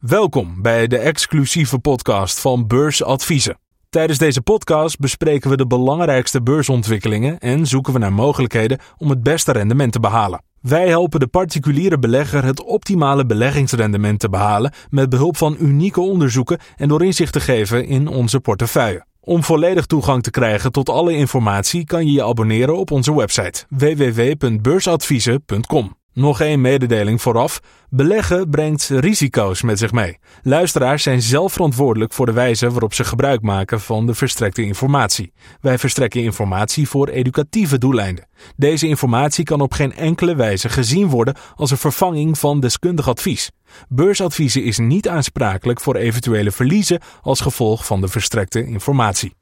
Welkom bij de exclusieve podcast van Beursadviezen. Tijdens deze podcast bespreken we de belangrijkste beursontwikkelingen en zoeken we naar mogelijkheden om het beste rendement te behalen. Wij helpen de particuliere belegger het optimale beleggingsrendement te behalen met behulp van unieke onderzoeken en door inzicht te geven in onze portefeuille. Om volledig toegang te krijgen tot alle informatie kan je je abonneren op onze website www.beursadviezen.com. Nog één mededeling vooraf. Beleggen brengt risico's met zich mee. Luisteraars zijn zelf verantwoordelijk voor de wijze waarop ze gebruik maken van de verstrekte informatie. Wij verstrekken informatie voor educatieve doeleinden. Deze informatie kan op geen enkele wijze gezien worden als een vervanging van deskundig advies. Beursadviezen is niet aansprakelijk voor eventuele verliezen als gevolg van de verstrekte informatie.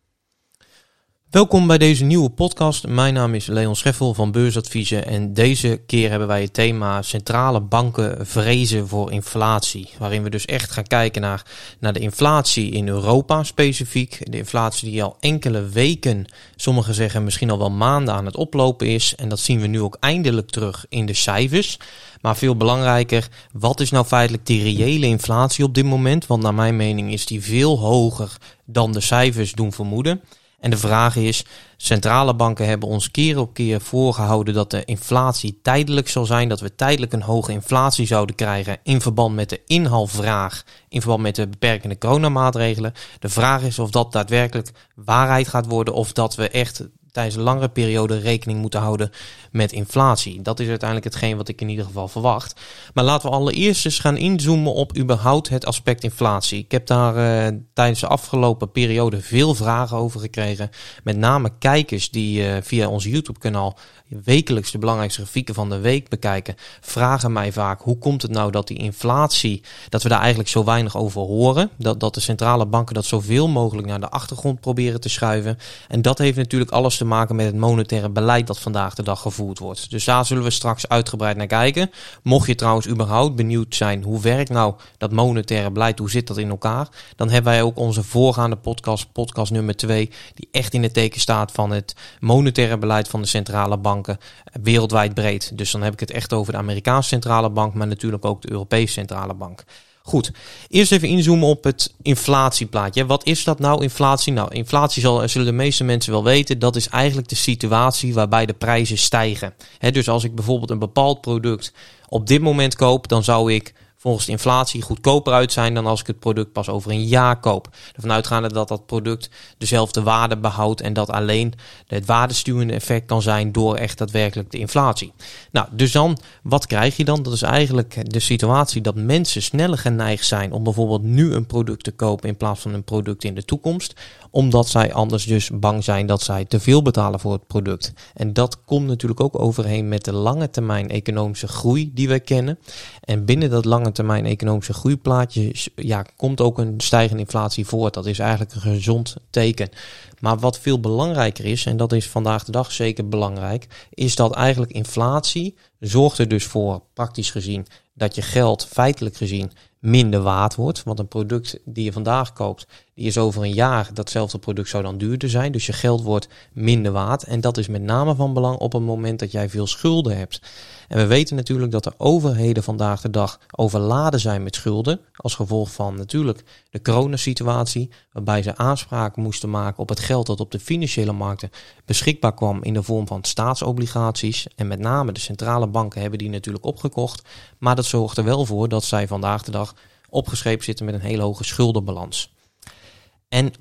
Welkom bij deze nieuwe podcast. Mijn naam is Leon Scheffel van Beursadviezen en deze keer hebben wij het thema centrale banken vrezen voor inflatie. Waarin we dus echt gaan kijken naar, naar de inflatie in Europa specifiek. De inflatie die al enkele weken, sommigen zeggen misschien al wel maanden aan het oplopen is. En dat zien we nu ook eindelijk terug in de cijfers. Maar veel belangrijker, wat is nou feitelijk die reële inflatie op dit moment? Want naar mijn mening is die veel hoger dan de cijfers doen vermoeden. En de vraag is, centrale banken hebben ons keer op keer voorgehouden dat de inflatie tijdelijk zal zijn, dat we tijdelijk een hoge inflatie zouden krijgen in verband met de inhaalvraag, in verband met de beperkende coronamaatregelen. De vraag is of dat daadwerkelijk waarheid gaat worden of dat we echt tijdens een langere periode rekening moeten houden met inflatie. Dat is uiteindelijk hetgeen wat ik in ieder geval verwacht. Maar laten we allereerst eens gaan inzoomen op überhaupt het aspect inflatie. Ik heb daar uh, tijdens de afgelopen periode veel vragen over gekregen. Met name kijkers die uh, via ons YouTube kanaal wekelijks de belangrijkste grafieken van de week bekijken, vragen mij vaak hoe komt het nou dat die inflatie, dat we daar eigenlijk zo weinig over horen. Dat, dat de centrale banken dat zoveel mogelijk naar de achtergrond proberen te schuiven. En dat heeft natuurlijk alles te maken met het monetaire beleid dat vandaag de dag gevoerd wordt. Dus daar zullen we straks uitgebreid naar kijken. Mocht je trouwens überhaupt benieuwd zijn hoe werkt nou dat monetaire beleid, hoe zit dat in elkaar, dan hebben wij ook onze voorgaande podcast, podcast nummer 2, die echt in het teken staat van het monetaire beleid van de centrale bank wereldwijd breed. Dus dan heb ik het echt over de Amerikaanse centrale bank, maar natuurlijk ook de Europese centrale bank. Goed, eerst even inzoomen op het inflatieplaatje. Wat is dat nou, inflatie? Nou, inflatie zal, zullen de meeste mensen wel weten. Dat is eigenlijk de situatie waarbij de prijzen stijgen. dus als ik bijvoorbeeld een bepaald product op dit moment koop, dan zou ik volgens de inflatie goedkoper uit zijn dan als ik het product pas over een jaar koop. Ervan uitgaande dat dat product dezelfde waarde behoudt en dat alleen het waardestuwende effect kan zijn door echt daadwerkelijk de inflatie. Nou, dus dan, wat krijg je dan? Dat is eigenlijk de situatie dat mensen sneller geneigd zijn om bijvoorbeeld nu een product te kopen in plaats van een product in de toekomst omdat zij anders dus bang zijn dat zij te veel betalen voor het product. En dat komt natuurlijk ook overheen met de lange termijn economische groei die we kennen. En binnen dat lange termijn economische groeiplaatje ja, komt ook een stijgende inflatie voort. Dat is eigenlijk een gezond teken. Maar wat veel belangrijker is, en dat is vandaag de dag zeker belangrijk, is dat eigenlijk inflatie zorgt er dus voor, praktisch gezien, dat je geld feitelijk gezien minder waard wordt. Want een product die je vandaag koopt, die is over een jaar, datzelfde product zou dan duurder zijn. Dus je geld wordt minder waard. En dat is met name van belang op het moment dat jij veel schulden hebt. En we weten natuurlijk dat de overheden vandaag de dag overladen zijn met schulden. Als gevolg van natuurlijk de coronasituatie, waarbij ze aanspraak moesten maken op het geld dat op de financiële markten beschikbaar kwam in de vorm van staatsobligaties. En met name de centrale banken hebben die natuurlijk opgekocht. Maar dat zorgt er wel voor dat zij vandaag de dag opgeschreven zitten met een hele hoge schuldenbalans. En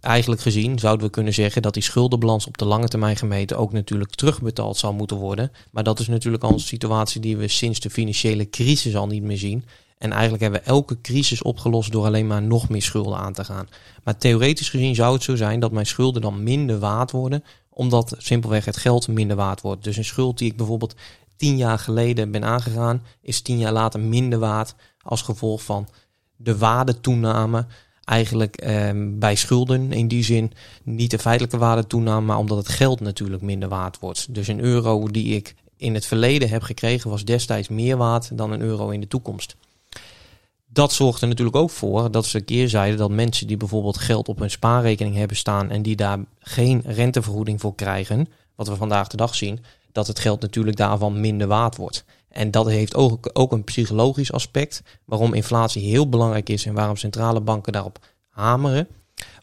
eigenlijk gezien zouden we kunnen zeggen dat die schuldenbalans op de lange termijn gemeten ook natuurlijk terugbetaald zal moeten worden. Maar dat is natuurlijk al een situatie die we sinds de financiële crisis al niet meer zien. En eigenlijk hebben we elke crisis opgelost door alleen maar nog meer schulden aan te gaan. Maar theoretisch gezien zou het zo zijn dat mijn schulden dan minder waard worden, omdat simpelweg het geld minder waard wordt. Dus een schuld die ik bijvoorbeeld tien jaar geleden ben aangegaan, is tien jaar later minder waard als gevolg van de waardetoename eigenlijk ehm, bij schulden in die zin niet de feitelijke waarde toename, maar omdat het geld natuurlijk minder waard wordt. Dus een euro die ik in het verleden heb gekregen was destijds meer waard dan een euro in de toekomst. Dat zorgt er natuurlijk ook voor dat ze keer zeiden dat mensen die bijvoorbeeld geld op hun spaarrekening hebben staan en die daar geen rentevergoeding voor krijgen, wat we vandaag de dag zien, dat het geld natuurlijk daarvan minder waard wordt. En dat heeft ook, ook een psychologisch aspect, waarom inflatie heel belangrijk is en waarom centrale banken daarop hameren.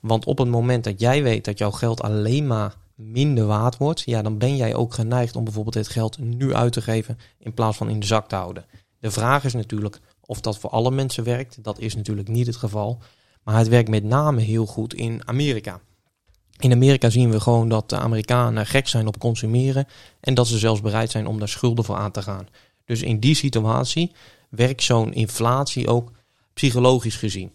Want op het moment dat jij weet dat jouw geld alleen maar minder waard wordt, ja, dan ben jij ook geneigd om bijvoorbeeld het geld nu uit te geven in plaats van in de zak te houden. De vraag is natuurlijk of dat voor alle mensen werkt. Dat is natuurlijk niet het geval. Maar het werkt met name heel goed in Amerika. In Amerika zien we gewoon dat de Amerikanen gek zijn op consumeren en dat ze zelfs bereid zijn om daar schulden voor aan te gaan. Dus in die situatie werkt zo'n inflatie ook psychologisch gezien.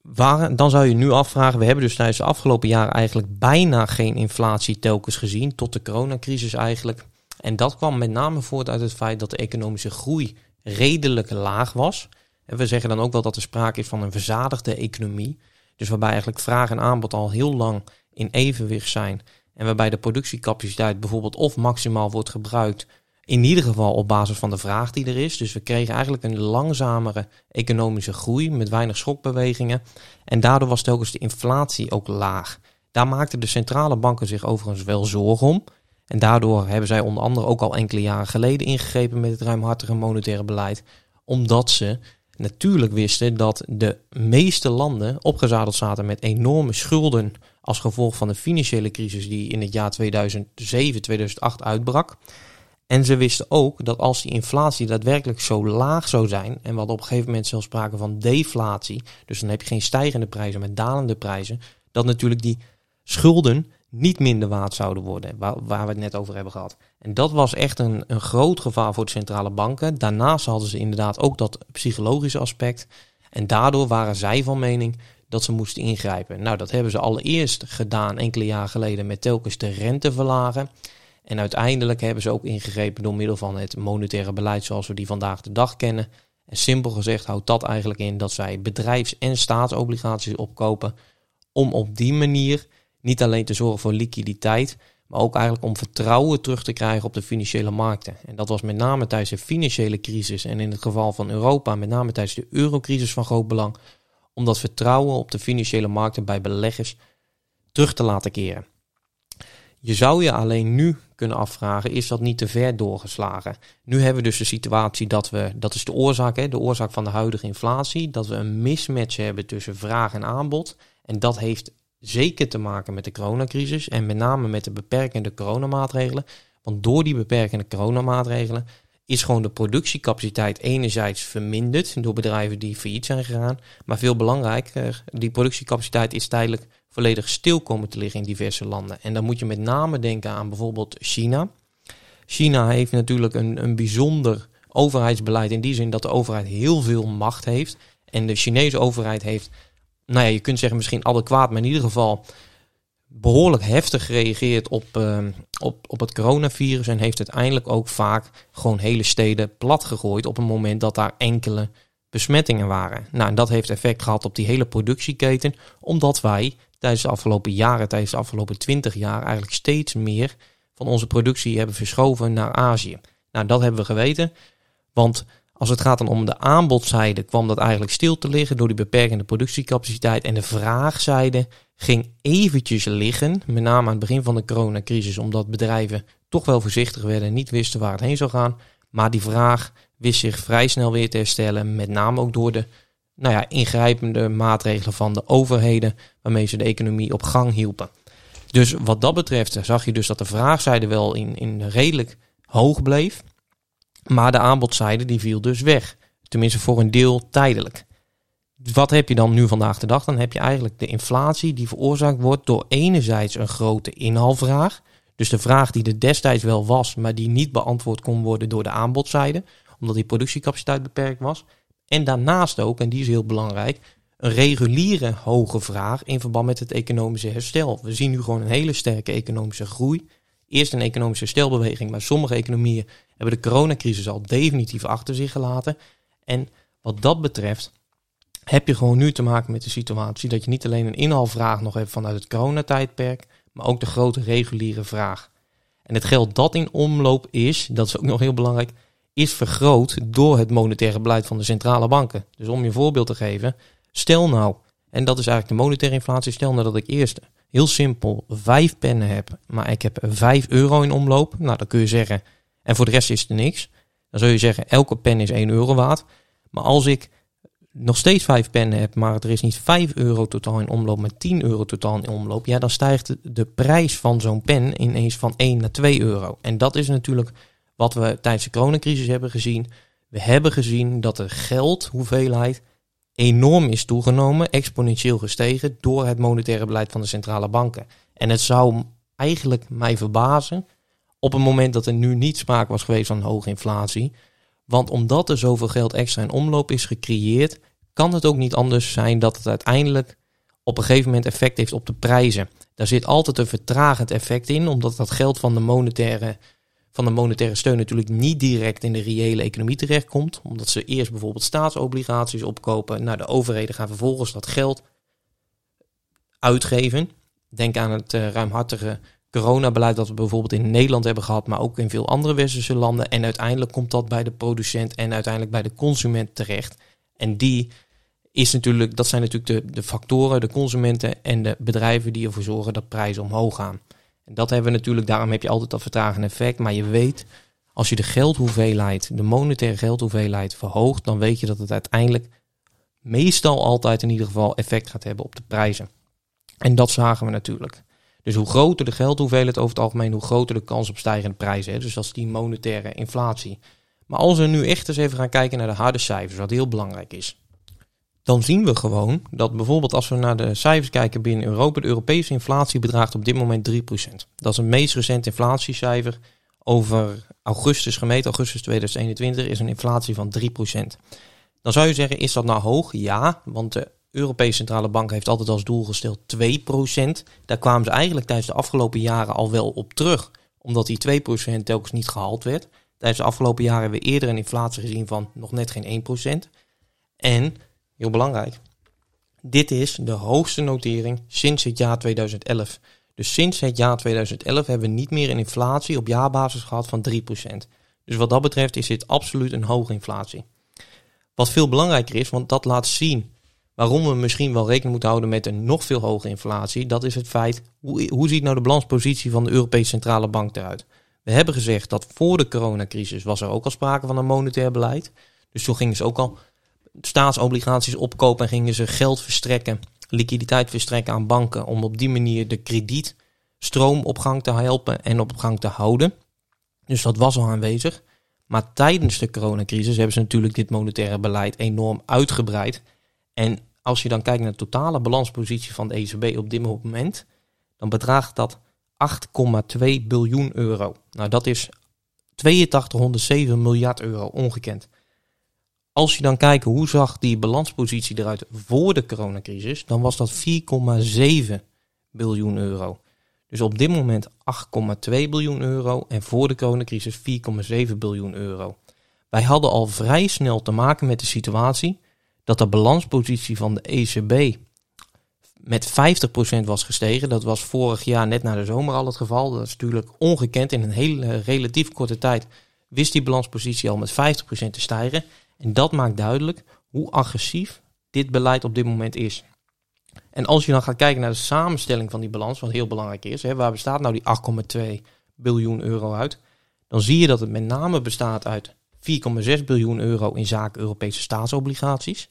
Waar, dan zou je nu afvragen, we hebben dus tijdens de afgelopen jaren eigenlijk bijna geen inflatie telkens gezien, tot de coronacrisis eigenlijk. En dat kwam met name voort uit het feit dat de economische groei redelijk laag was. En we zeggen dan ook wel dat er sprake is van een verzadigde economie. Dus waarbij eigenlijk vraag en aanbod al heel lang in evenwicht zijn. En waarbij de productiecapaciteit bijvoorbeeld of maximaal wordt gebruikt. In ieder geval op basis van de vraag die er is. Dus we kregen eigenlijk een langzamere economische groei met weinig schokbewegingen. En daardoor was telkens de inflatie ook laag. Daar maakten de centrale banken zich overigens wel zorgen om. En daardoor hebben zij onder andere ook al enkele jaren geleden ingegrepen met het ruimhartige monetaire beleid. Omdat ze natuurlijk wisten dat de meeste landen opgezadeld zaten met enorme schulden als gevolg van de financiële crisis die in het jaar 2007, 2008 uitbrak. En ze wisten ook dat als die inflatie daadwerkelijk zo laag zou zijn, en hadden op een gegeven moment zelfs sprake van deflatie, dus dan heb je geen stijgende prijzen, maar dalende prijzen, dat natuurlijk die schulden niet minder waard zouden worden, waar, waar, we het net over hebben gehad. En dat was echt een, een groot gevaar voor de centrale banken. Daarnaast hadden ze inderdaad ook dat psychologische aspect. En daardoor waren zij van mening dat ze moesten ingrijpen. Nou, dat hebben ze allereerst gedaan enkele jaren geleden met telkens de rente verlagen. En uiteindelijk hebben ze ook ingegrepen door middel van het monetaire beleid zoals we die vandaag de dag kennen. En simpel gezegd houdt dat eigenlijk in dat zij bedrijfs- en staatsobligaties opkopen om op die manier niet alleen te zorgen voor liquiditeit, maar ook eigenlijk om vertrouwen terug te krijgen op de financiële markten. En dat was met name tijdens de financiële crisis en in het geval van Europa, met name tijdens de eurocrisis van groot belang, om dat vertrouwen op de financiële markten bij beleggers terug te laten keren. Je zou je alleen nu kunnen afvragen, is dat niet te ver doorgeslagen? Nu hebben we dus de situatie dat we, dat is de oorzaak, hè, de oorzaak van de huidige inflatie, dat we een mismatch hebben tussen vraag en aanbod. En dat heeft zeker te maken met de coronacrisis en met name met de beperkende coronamaatregelen. Want door die beperkende coronamaatregelen is gewoon de productiecapaciteit enerzijds verminderd door bedrijven die failliet zijn gegaan. Maar veel belangrijker, die productiecapaciteit is tijdelijk volledig stil komen te liggen in diverse landen. En dan moet je met name denken aan bijvoorbeeld China. China heeft natuurlijk een, een bijzonder overheidsbeleid in die zin dat de overheid heel veel macht heeft. En de Chinese overheid heeft nou ja, je kunt zeggen misschien adequaat, maar in ieder geval behoorlijk heftig gereageerd op, uh, op, op het coronavirus. En heeft uiteindelijk ook vaak gewoon hele steden plat gegooid op een moment dat daar enkele besmettingen waren. Nou, en dat heeft effect gehad op die hele productieketen, omdat wij tijdens de afgelopen jaren, tijdens de afgelopen twintig jaar, eigenlijk steeds meer van onze productie hebben verschoven naar Azië. Nou, dat hebben we geweten, want als het gaat dan om de aanbodzijde, kwam dat eigenlijk stil te liggen door die beperkende productiecapaciteit. En de vraagzijde ging eventjes liggen, met name aan het begin van de coronacrisis, omdat bedrijven toch wel voorzichtig werden en niet wisten waar het heen zou gaan. Maar die vraag wist zich vrij snel weer te herstellen, met name ook door de nou ja, ingrijpende maatregelen van de overheden, waarmee ze de economie op gang hielpen. Dus wat dat betreft zag je dus dat de vraagzijde wel in, in redelijk hoog bleef. Maar de aanbodzijde die viel dus weg. Tenminste voor een deel tijdelijk. Wat heb je dan nu vandaag de dag? Dan heb je eigenlijk de inflatie die veroorzaakt wordt door enerzijds een grote inhaalvraag. Dus de vraag die er destijds wel was, maar die niet beantwoord kon worden door de aanbodzijde, omdat die productiecapaciteit beperkt was. En daarnaast ook, en die is heel belangrijk, een reguliere hoge vraag in verband met het economische herstel. We zien nu gewoon een hele sterke economische groei. Eerst een economische herstelbeweging, maar sommige economieën hebben de coronacrisis al definitief achter zich gelaten. En wat dat betreft heb je gewoon nu te maken met de situatie dat je niet alleen een inhaalvraag nog hebt vanuit het coronatijdperk, maar ook de grote reguliere vraag. En het geld dat in omloop is, dat is ook nog heel belangrijk, is vergroot door het monetaire beleid van de centrale banken. Dus om je voorbeeld te geven, stel nou, en dat is eigenlijk de monetaire inflatie, stel nou dat ik eerst heel simpel vijf pennen heb, maar ik heb 5 euro in omloop. Nou, dan kun je zeggen, en voor de rest is het niks. Dan zou je zeggen, elke pen is 1 euro waard. Maar als ik nog steeds 5 pennen heb, maar er is niet 5 euro totaal in omloop, maar 10 euro totaal in omloop, ja, dan stijgt de prijs van zo'n pen ineens van 1 naar 2 euro. En dat is natuurlijk wat we tijdens de coronacrisis hebben gezien. We hebben gezien dat de geldhoeveelheid enorm is toegenomen, exponentieel gestegen door het monetaire beleid van de centrale banken. En het zou eigenlijk mij verbazen op het moment dat er nu niet sprake was geweest van hoge inflatie. Want omdat er zoveel geld extra in omloop is gecreëerd, kan het ook niet anders zijn dat het uiteindelijk op een gegeven moment effect heeft op de prijzen. Daar zit altijd een vertragend effect in, omdat dat geld van de monetaire, van de monetaire steun natuurlijk niet direct in de reële economie terechtkomt. Omdat ze eerst bijvoorbeeld staatsobligaties opkopen. Nou, de overheden gaan vervolgens dat geld uitgeven. Denk aan het uh, ruimhartige coronabeleid dat we bijvoorbeeld in Nederland hebben gehad, maar ook in veel andere westerse landen. En uiteindelijk komt dat bij de producent en uiteindelijk bij de consument terecht. En die is natuurlijk, dat zijn natuurlijk de, de factoren, de consumenten en de bedrijven die ervoor zorgen dat prijzen omhoog gaan. En dat hebben we natuurlijk, daarom heb je altijd dat vertragende effect. Maar je weet, als je de geldhoeveelheid, de monetaire geldhoeveelheid verhoogt, dan weet je dat het uiteindelijk meestal altijd in ieder geval effect gaat hebben op de prijzen. En dat zagen we natuurlijk. Dus hoe groter de geldhoeveelheid over het algemeen, hoe groter de kans op stijgende prijzen. Dus dat is die monetaire inflatie. Maar als we nu echt eens even gaan kijken naar de harde cijfers, wat heel belangrijk is. Dan zien we gewoon dat bijvoorbeeld als we naar de cijfers kijken binnen Europa, de Europese inflatie bedraagt op dit moment 3%. Dat is een meest recent inflatiecijfer over augustus gemeten, augustus 2021, is een inflatie van 3%. Dan zou je zeggen, is dat nou hoog? Ja, want de Europese Centrale Bank heeft altijd als doel gesteld 2%. Daar kwamen ze eigenlijk tijdens de afgelopen jaren al wel op terug. Omdat die 2% telkens niet gehaald werd. Tijdens de afgelopen jaren hebben we eerder een inflatie gezien van nog net geen 1%. En, heel belangrijk, dit is de hoogste notering sinds het jaar 2011. Dus sinds het jaar 2011 hebben we niet meer een inflatie op jaarbasis gehad van 3%. Dus wat dat betreft is dit absoluut een hoge inflatie. Wat veel belangrijker is, want dat laat zien Waarom we misschien wel rekening moeten houden met een nog veel hogere inflatie, dat is het feit, hoe, hoe ziet nou de balanspositie van de Europese Centrale Bank eruit? We hebben gezegd dat voor de coronacrisis was er ook al sprake van een monetair beleid. Dus toen gingen ze ook al staatsobligaties opkopen en gingen ze geld verstrekken, liquiditeit verstrekken aan banken om op die manier de kredietstroom op gang te helpen en op gang te houden. Dus dat was al aanwezig. Maar tijdens de coronacrisis hebben ze natuurlijk dit monetaire beleid enorm uitgebreid en als je dan kijkt naar de totale balanspositie van de ECB op dit moment, dan bedraagt dat 8,2 biljoen euro. Nou, dat is 8207 miljard euro ongekend. Als je dan kijkt hoe zag die balanspositie eruit voor de coronacrisis, dan was dat 4,7 biljoen euro. Dus op dit moment 8,2 biljoen euro en voor de coronacrisis 4,7 biljoen euro. Wij hadden al vrij snel te maken met de situatie dat de balanspositie van de ECB met 50% was gestegen. Dat was vorig jaar net na de zomer al het geval. Dat is natuurlijk ongekend. In een hele relatief korte tijd wist die balanspositie al met 50% te stijgen. En dat maakt duidelijk hoe agressief dit beleid op dit moment is. En als je dan gaat kijken naar de samenstelling van die balans, wat heel belangrijk is, hè, waar bestaat nou die 8,2 biljoen euro uit? Dan zie je dat het met name bestaat uit 4,6 biljoen euro in zaken Europese staatsobligaties.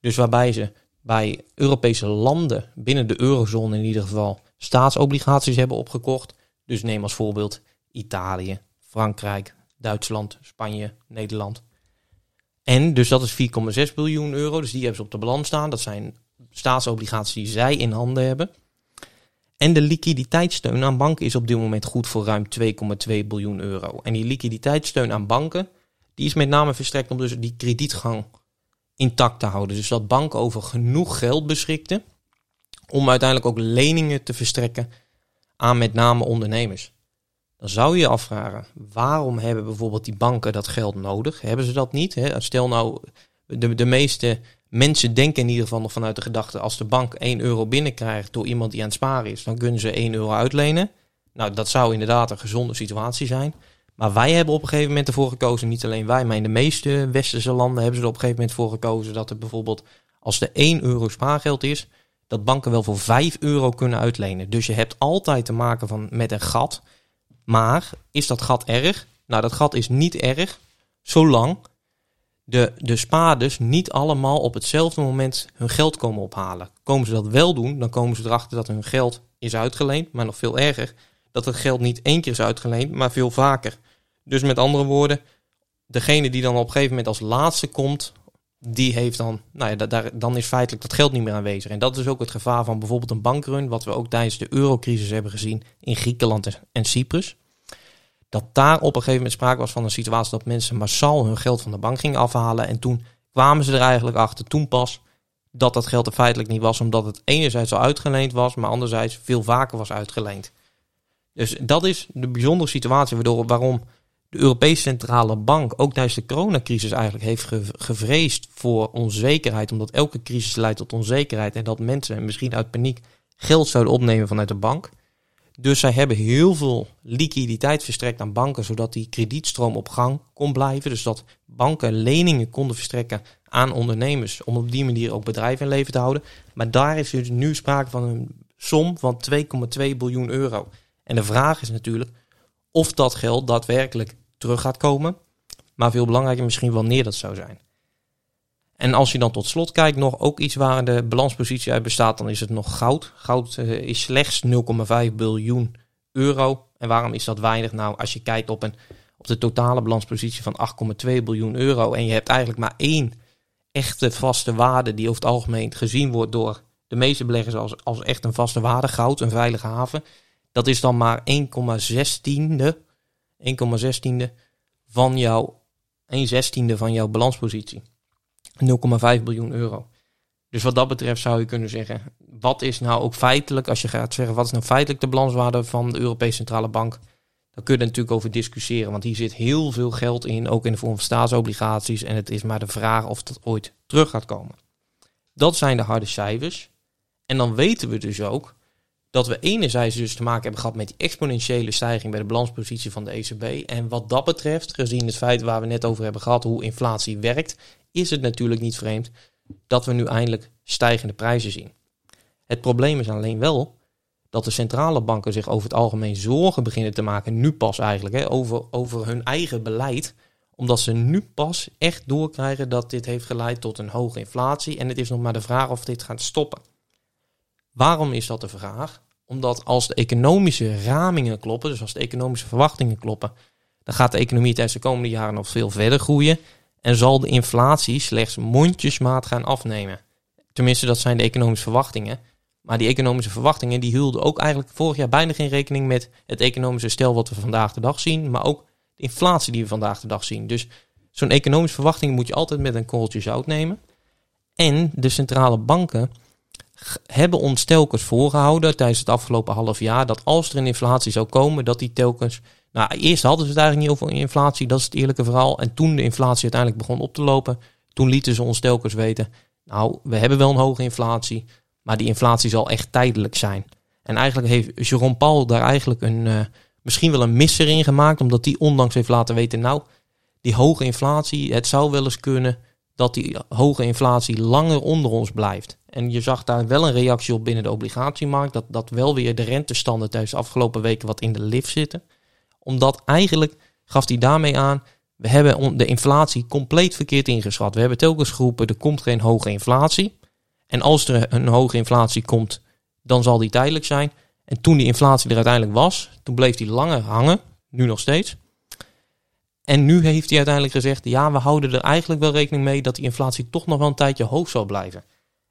Dus waarbij ze bij Europese landen binnen de eurozone in ieder geval staatsobligaties hebben opgekocht. Dus neem als voorbeeld Italië, Frankrijk, Duitsland, Spanje, Nederland. En dus dat is 4,6 biljoen euro. Dus die hebben ze op de balans staan. Dat zijn staatsobligaties die zij in handen hebben. En de liquiditeitssteun aan banken is op dit moment goed voor ruim 2,2 biljoen euro. En die liquiditeitssteun aan banken, die is met name verstrekt om dus die kredietgang intact te houden. Dus dat banken over genoeg geld beschikten om uiteindelijk ook leningen te verstrekken aan met name ondernemers. Dan zou je je afvragen, waarom hebben bijvoorbeeld die banken dat geld nodig? Hebben ze dat niet? Stel nou, de, de meeste mensen denken in ieder geval nog vanuit de gedachte, als de bank 1 euro binnenkrijgt door iemand die aan het sparen is, dan kunnen ze 1 euro uitlenen. Nou, dat zou inderdaad een gezonde situatie zijn. Maar wij hebben op een gegeven moment ervoor gekozen, niet alleen wij, maar in de meeste westerse landen hebben ze er op een gegeven moment voor gekozen dat er bijvoorbeeld als er 1 euro spaargeld is, dat banken wel voor 5 euro kunnen uitlenen. Dus je hebt altijd te maken van, met een gat. Maar is dat gat erg? Nou, dat gat is niet erg, zolang de, de spaarders niet allemaal op hetzelfde moment hun geld komen ophalen. Komen ze dat wel doen, dan komen ze erachter dat hun geld is uitgeleend. Maar nog veel erger, dat het geld niet één keer is uitgeleend, maar veel vaker. Dus met andere woorden, degene die dan op een gegeven moment als laatste komt, die heeft dan, nou ja, daar, dan is feitelijk dat geld niet meer aanwezig. En dat is ook het gevaar van bijvoorbeeld een bankrun, wat we ook tijdens de eurocrisis hebben gezien in Griekenland en Cyprus. Dat daar op een gegeven moment sprake was van een situatie dat mensen massaal hun geld van de bank gingen afhalen. En toen kwamen ze er eigenlijk achter, toen pas, dat dat geld er feitelijk niet was, omdat het enerzijds al uitgeleend was, maar anderzijds veel vaker was uitgeleend. Dus dat is de bijzondere situatie waardoor, waarom de Europese Centrale Bank ook tijdens de coronacrisis eigenlijk heeft gevreesd voor onzekerheid. Omdat elke crisis leidt tot onzekerheid en dat mensen misschien uit paniek geld zouden opnemen vanuit de bank. Dus zij hebben heel veel liquiditeit verstrekt aan banken, zodat die kredietstroom op gang kon blijven. Dus dat banken leningen konden verstrekken aan ondernemers om op die manier ook bedrijven in leven te houden. Maar daar is dus nu sprake van een som van 2,2 biljoen euro. En de vraag is natuurlijk of dat geld daadwerkelijk terug gaat komen. Maar veel belangrijker misschien wanneer dat zou zijn. En als je dan tot slot kijkt, nog ook iets waar de balanspositie uit bestaat, dan is het nog goud. Goud uh, is slechts 0,5 biljoen euro. En waarom is dat weinig? Nou, als je kijkt op, een, op de totale balanspositie van 8,2 biljoen euro en je hebt eigenlijk maar één echte vaste waarde die over het algemeen gezien wordt door de meeste beleggers als, als echt een vaste waarde, goud, een veilige haven. Dat is dan maar 1,16e 1,16e van jouw 1 zestiende van jouw balanspositie. 0,5 biljoen euro. Dus wat dat betreft zou je kunnen zeggen, wat is nou ook feitelijk, als je gaat zeggen, wat is nou feitelijk de balanswaarde van de Europese Centrale Bank? Daar kun je er natuurlijk over discussiëren, want hier zit heel veel geld in, ook in de vorm van staatsobligaties. En het is maar de vraag of dat ooit terug gaat komen. Dat zijn de harde cijfers. En dan weten we dus ook dat we enerzijds dus te maken hebben gehad met die exponentiële stijging bij de balanspositie van de ECB. En wat dat betreft, gezien het feit waar we net over hebben gehad, hoe inflatie werkt, is het natuurlijk niet vreemd dat we nu eindelijk stijgende prijzen zien. Het probleem is alleen wel dat de centrale banken zich over het algemeen zorgen beginnen te maken, nu pas eigenlijk, hè, over, over hun eigen beleid. Omdat ze nu pas echt doorkrijgen dat dit heeft geleid tot een hoge inflatie. En het is nog maar de vraag of dit gaat stoppen. Waarom is dat de vraag? Omdat als de economische ramingen kloppen, dus als de economische verwachtingen kloppen, dan gaat de economie tijdens de komende jaren nog veel verder groeien en zal de inflatie slechts mondjesmaat gaan afnemen. Tenminste, dat zijn de economische verwachtingen. Maar die economische verwachtingen die hielden ook eigenlijk vorig jaar bijna geen rekening met het economische stel wat we vandaag de dag zien, maar ook de inflatie die we vandaag de dag zien. Dus zo'n economische verwachting moet je altijd met een korreltje zout nemen. En de centrale banken hebben ons telkens voorgehouden tijdens het afgelopen half jaar dat als er een inflatie zou komen, dat die telkens. Nou, eerst hadden ze het eigenlijk niet over inflatie, dat is het eerlijke verhaal. En toen de inflatie uiteindelijk begon op te lopen, toen lieten ze ons telkens weten: Nou, we hebben wel een hoge inflatie, maar die inflatie zal echt tijdelijk zijn. En eigenlijk heeft Jerome Paul daar eigenlijk een, uh, misschien wel een misser in gemaakt, omdat die ondanks heeft laten weten: Nou, die hoge inflatie, het zou wel eens kunnen dat die hoge inflatie langer onder ons blijft. En je zag daar wel een reactie op binnen de obligatiemarkt. Dat, dat wel weer de rentestanden tijdens de afgelopen weken wat in de lift zitten. Omdat eigenlijk gaf hij daarmee aan. We hebben de inflatie compleet verkeerd ingeschat. We hebben telkens geroepen, er komt geen hoge inflatie. En als er een hoge inflatie komt, dan zal die tijdelijk zijn. En toen die inflatie er uiteindelijk was, toen bleef die langer hangen. Nu nog steeds. En nu heeft hij uiteindelijk gezegd, ja, we houden er eigenlijk wel rekening mee dat die inflatie toch nog wel een tijdje hoog zal blijven.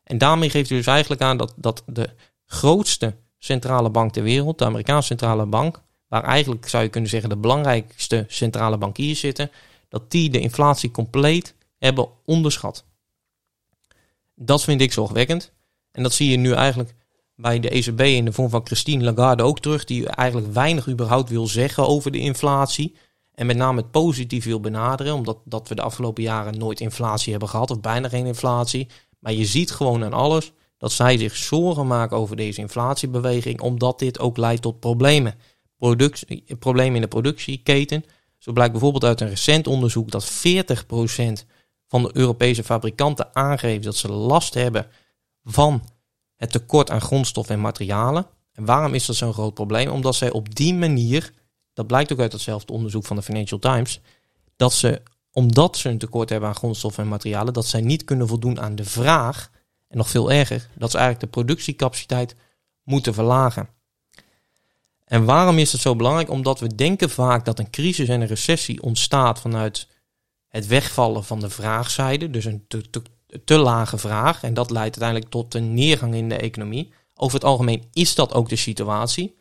En daarmee geeft hij dus eigenlijk aan dat, dat de grootste centrale bank ter wereld, de Amerikaanse centrale bank, waar eigenlijk zou je kunnen zeggen de belangrijkste centrale bankiers zitten, dat die de inflatie compleet hebben onderschat. Dat vind ik zorgwekkend. En dat zie je nu eigenlijk bij de ECB in de vorm van Christine Lagarde ook terug, die eigenlijk weinig überhaupt wil zeggen over de inflatie. En met name het positief wil benaderen, omdat dat we de afgelopen jaren nooit inflatie hebben gehad, of bijna geen inflatie. Maar je ziet gewoon aan alles dat zij zich zorgen maken over deze inflatiebeweging, omdat dit ook leidt tot problemen. Problemen in de productieketen. Zo blijkt bijvoorbeeld uit een recent onderzoek dat 40% van de Europese fabrikanten aangeeft dat ze last hebben van het tekort aan grondstoffen en materialen. En waarom is dat zo'n groot probleem? Omdat zij op die manier dat blijkt ook uit datzelfde onderzoek van de Financial Times, dat ze, omdat ze een tekort hebben aan grondstoffen en materialen, dat zij niet kunnen voldoen aan de vraag. En nog veel erger, dat ze eigenlijk de productiecapaciteit moeten verlagen. En waarom is dat zo belangrijk? Omdat we denken vaak dat een crisis en een recessie ontstaat vanuit het wegvallen van de vraagzijde, dus een te, te, te lage vraag. En dat leidt uiteindelijk tot een neergang in de economie. Over het algemeen is dat ook de situatie.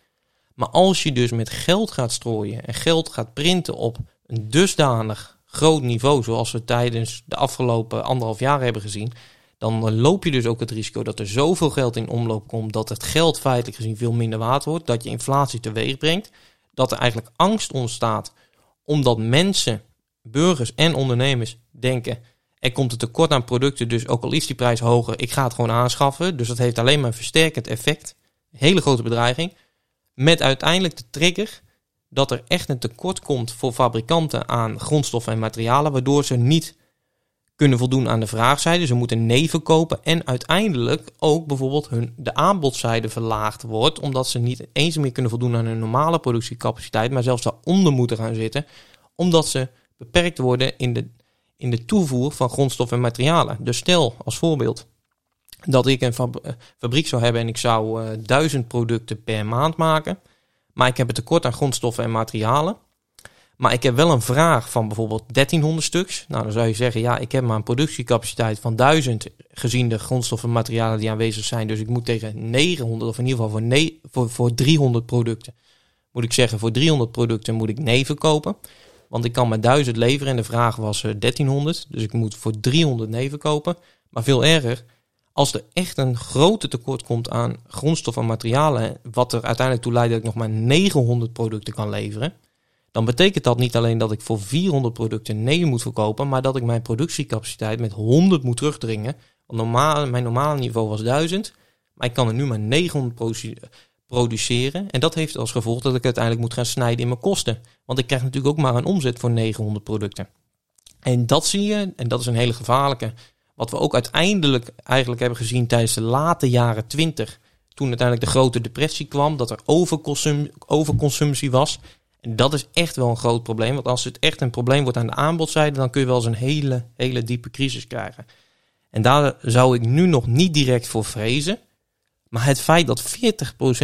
Maar als je dus met geld gaat strooien en geld gaat printen op een dusdanig groot niveau, zoals we tijdens de afgelopen anderhalf jaar hebben gezien, dan loop je dus ook het risico dat er zoveel geld in omloop komt dat het geld feitelijk gezien veel minder waard wordt, dat je inflatie teweeg brengt, dat er eigenlijk angst ontstaat omdat mensen, burgers en ondernemers denken er komt een tekort aan producten, dus ook al is die prijs hoger, ik ga het gewoon aanschaffen. Dus dat heeft alleen maar een versterkend effect. Hele grote bedreiging. Met uiteindelijk de trigger dat er echt een tekort komt voor fabrikanten aan grondstoffen en materialen, waardoor ze niet kunnen voldoen aan de vraagzijde. Ze moeten neven kopen en uiteindelijk ook bijvoorbeeld hun, de aanbodzijde verlaagd wordt, omdat ze niet eens meer kunnen voldoen aan hun normale productiecapaciteit, maar zelfs daaronder moeten gaan zitten, omdat ze beperkt worden in de in de toevoer van grondstoffen en materialen. Dus stel als voorbeeld dat ik een eh, fabriek zou hebben en ik zou uh, duizend producten per maand maken. Maar ik heb een tekort aan grondstoffen en materialen. Maar ik heb wel een vraag van bijvoorbeeld 1300 stuks. Nou, dan zou je zeggen, ja, ik heb maar een productiecapaciteit van 1000 gezien de grondstoffen en materialen die aanwezig zijn. Dus ik moet tegen 900 of in ieder geval voor, voor, voor 300 producten. Moet ik zeggen, voor 300 producten moet ik neven kopen. Want ik kan maar 1000 leveren en de vraag was 1300. Eh, dus ik moet voor 300 neven kopen. Maar veel erger, als er echt een grote tekort komt aan grondstof en materialen, wat er uiteindelijk toe leidt dat ik nog maar 900 producten kan leveren, dan betekent dat niet alleen dat ik voor 400 producten neven moet verkopen, maar dat ik mijn productiecapaciteit met 100 moet terugdringen. Want normaal, mijn normale niveau was 1000, maar ik kan er nu maar 900 produceren. En dat heeft als gevolg dat ik uiteindelijk moet gaan snijden in mijn kosten. Want ik krijg natuurlijk ook maar een omzet voor 900 producten. En dat zie je, en dat is een hele gevaarlijke. Wat we ook uiteindelijk eigenlijk hebben gezien tijdens de late jaren 20. Toen uiteindelijk de grote depressie kwam, dat er overconsumptie was. En dat is echt wel een groot probleem. Want als het echt een probleem wordt aan de aanbodzijde, dan kun je wel eens een hele, hele diepe crisis krijgen. En daar zou ik nu nog niet direct voor vrezen. Maar het feit dat 40%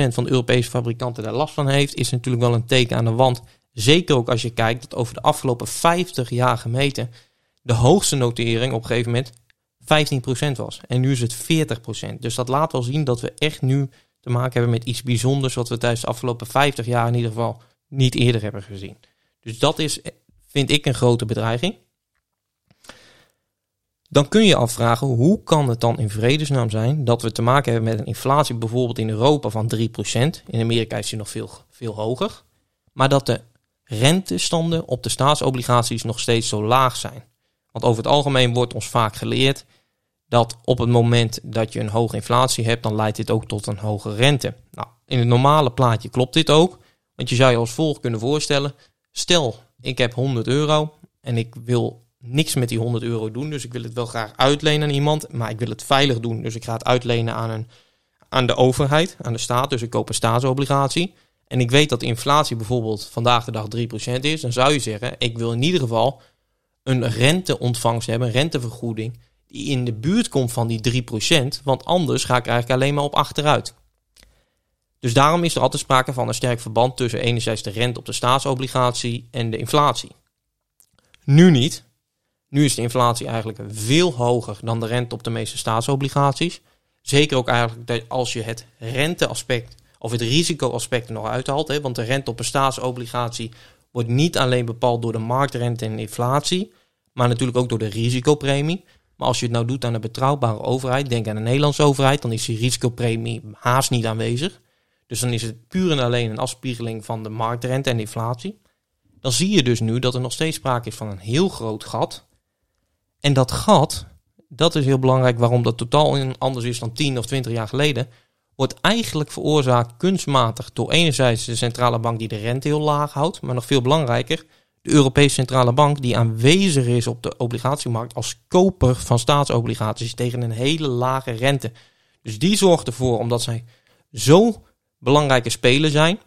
van de Europese fabrikanten daar last van heeft, is natuurlijk wel een teken aan de wand. Zeker ook als je kijkt dat over de afgelopen 50 jaar gemeten de hoogste notering op een gegeven moment 15% was. En nu is het 40%. Dus dat laat wel zien dat we echt nu te maken hebben met iets bijzonders wat we tijdens de afgelopen 50 jaar in ieder geval niet eerder hebben gezien. Dus dat is, vind ik, een grote bedreiging. Dan kun je afvragen, hoe kan het dan in vredesnaam zijn dat we te maken hebben met een inflatie bijvoorbeeld in Europa van 3%. In Amerika is die nog veel, veel hoger. Maar dat de rentestanden op de staatsobligaties nog steeds zo laag zijn. Want over het algemeen wordt ons vaak geleerd dat op het moment dat je een hoge inflatie hebt, dan leidt dit ook tot een hoge rente. Nou, in het normale plaatje klopt dit ook. Want je zou je als volgt kunnen voorstellen, stel ik heb 100 euro en ik wil niks met die 100 euro doen. Dus ik wil het wel graag uitlenen aan iemand. Maar ik wil het veilig doen. Dus ik ga het uitlenen aan, een, aan de overheid, aan de staat. Dus ik koop een staatsobligatie. En ik weet dat de inflatie bijvoorbeeld vandaag de dag 3% is. Dan zou je zeggen, ik wil in ieder geval een renteontvangst hebben, een rentevergoeding. Die in de buurt komt van die 3%. Want anders ga ik eigenlijk alleen maar op achteruit. Dus daarom is er altijd sprake van een sterk verband tussen enerzijds de rente op de staatsobligatie en de inflatie. Nu niet, nu is de inflatie eigenlijk veel hoger dan de rente op de meeste staatsobligaties. Zeker ook eigenlijk als je het renteaspect of het risicoaspect nog uithaalt. Hè, want de rente op een staatsobligatie wordt niet alleen bepaald door de marktrente en inflatie, maar natuurlijk ook door de risicopremie. Maar als je het nou doet aan een betrouwbare overheid, denk aan de Nederlandse overheid, dan is die risicopremie haast niet aanwezig. Dus dan is het puur en alleen een afspiegeling van de marktrente en inflatie. Dan zie je dus nu dat er nog steeds sprake is van een heel groot gat en dat gat, dat is heel belangrijk waarom dat totaal anders is dan 10 of 20 jaar geleden, wordt eigenlijk veroorzaakt kunstmatig door enerzijds de centrale bank die de rente heel laag houdt, maar nog veel belangrijker, de Europese Centrale Bank die aanwezig is op de obligatiemarkt als koper van staatsobligaties tegen een hele lage rente. Dus die zorgt ervoor, omdat zij zo belangrijke speler zijn,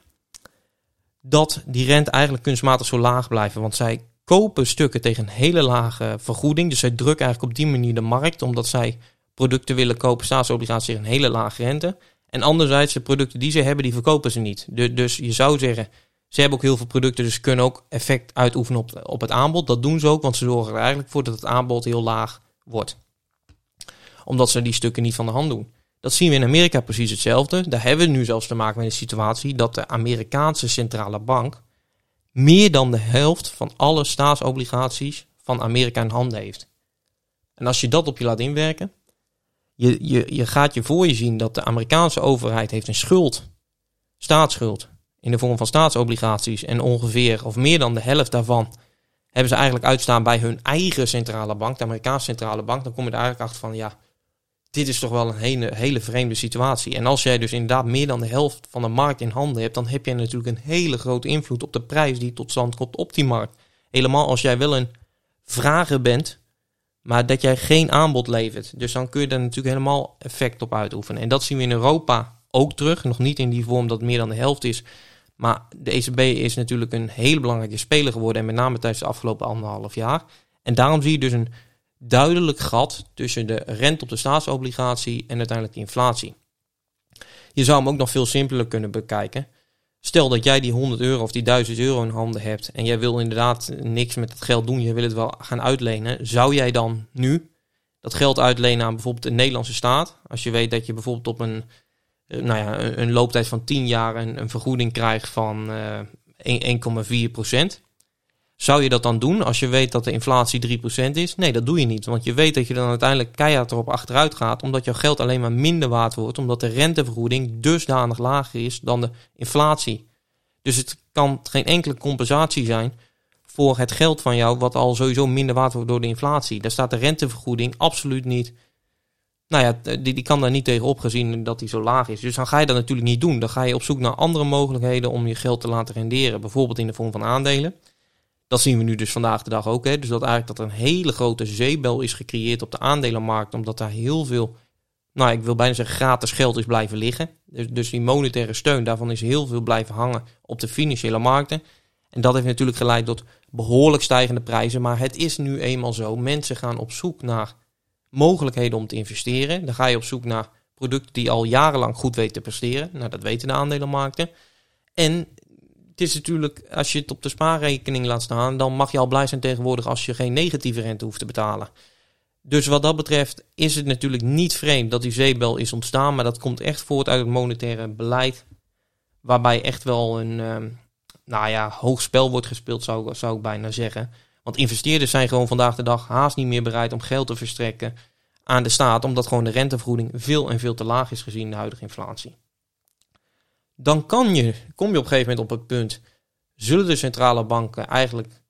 dat die rente eigenlijk kunstmatig zo laag blijven. Want zij kopen stukken tegen een hele lage vergoeding. Dus zij drukken eigenlijk op die manier de markt, omdat zij producten willen kopen, staatsobligaties tegen een hele lage rente. En anderzijds, de producten die ze hebben, die verkopen ze niet. dus je zou zeggen, ze hebben ook heel veel producten, dus kunnen ook effect uitoefenen op, op het aanbod. Dat doen ze ook, want ze zorgen er eigenlijk voor dat het aanbod heel laag wordt. Omdat ze die stukken niet van de hand doen. Dat zien we in Amerika precies hetzelfde. Daar hebben we nu zelfs te maken met een situatie dat de Amerikaanse centrale bank meer dan de helft van alle staatsobligaties van Amerika in handen heeft. En als je dat op je laat inwerken, je, je, je gaat je voor je zien dat de Amerikaanse overheid heeft een schuld, staatsschuld, in de vorm van staatsobligaties. En ongeveer, of meer dan de helft daarvan, hebben ze eigenlijk uitstaan bij hun eigen centrale bank, de Amerikaanse centrale bank. Dan kom je er eigenlijk achter van, ja, dit is toch wel een hele, hele vreemde situatie. En als jij dus inderdaad meer dan de helft van de markt in handen hebt, dan heb je natuurlijk een hele grote invloed op de prijs die tot stand komt op die markt. Helemaal als jij wel een vrager bent, maar dat jij geen aanbod levert. Dus dan kun je daar natuurlijk helemaal effect op uitoefenen. En dat zien we in Europa ook terug. Nog niet in die vorm dat meer dan de helft is. Maar de ECB is natuurlijk een hele belangrijke speler geworden. En met name tijdens de afgelopen anderhalf jaar. En daarom zie je dus een duidelijk gat tussen de rente op de staatsobligatie en uiteindelijk de inflatie. Je zou hem ook nog veel simpeler kunnen bekijken. Stel dat jij die 100 euro of die 1000 euro in handen hebt en jij wil inderdaad niks met het geld doen, je wil het wel gaan uitlenen, zou jij dan nu dat geld uitlenen aan bijvoorbeeld de Nederlandse staat? Als je weet dat je bijvoorbeeld op een, nou ja, een looptijd van 10 jaar een, een vergoeding krijgt van uh, 1,4 procent. Zou je dat dan doen als je weet dat de inflatie 3% is? Nee, dat doe je niet. Want je weet dat je dan uiteindelijk keihard erop achteruit gaat. Omdat jouw geld alleen maar minder waard wordt. Omdat de rentevergoeding dusdanig lager is dan de inflatie. Dus het kan geen enkele compensatie zijn voor het geld van jou. Wat al sowieso minder waard wordt door de inflatie. Daar staat de rentevergoeding absoluut niet. Nou ja, die, die kan daar niet tegen gezien dat die zo laag is. Dus dan ga je dat natuurlijk niet doen. Dan ga je op zoek naar andere mogelijkheden om je geld te laten renderen. Bijvoorbeeld in de vorm van aandelen. Dat zien we nu dus vandaag de dag ook. Hè. Dus dat eigenlijk dat een hele grote zeebel is gecreëerd op de aandelenmarkt. Omdat daar heel veel, nou ik wil bijna zeggen gratis geld is blijven liggen. Dus, dus die monetaire steun, daarvan is heel veel blijven hangen op de financiële markten. En dat heeft natuurlijk geleid tot behoorlijk stijgende prijzen. Maar het is nu eenmaal zo. Mensen gaan op zoek naar mogelijkheden om te investeren. Dan ga je op zoek naar producten die al jarenlang goed weten te presteren. Nou, dat weten de aandelenmarkten. En het is natuurlijk, als je het op de spaarrekening laat staan, dan mag je al blij zijn tegenwoordig als je geen negatieve rente hoeft te betalen. Dus wat dat betreft is het natuurlijk niet vreemd dat die zeebel is ontstaan, maar dat komt echt voort uit het monetaire beleid, waarbij echt wel een, uh, nou ja, hoog spel wordt gespeeld, zou, zou ik bijna zeggen. Want investeerders zijn gewoon vandaag de dag haast niet meer bereid om geld te verstrekken aan de staat, omdat gewoon de rentevergoeding veel en veel te laag is gezien de huidige inflatie dan kan je, kom je op een gegeven moment op het punt, zullen de centrale banken eigenlijk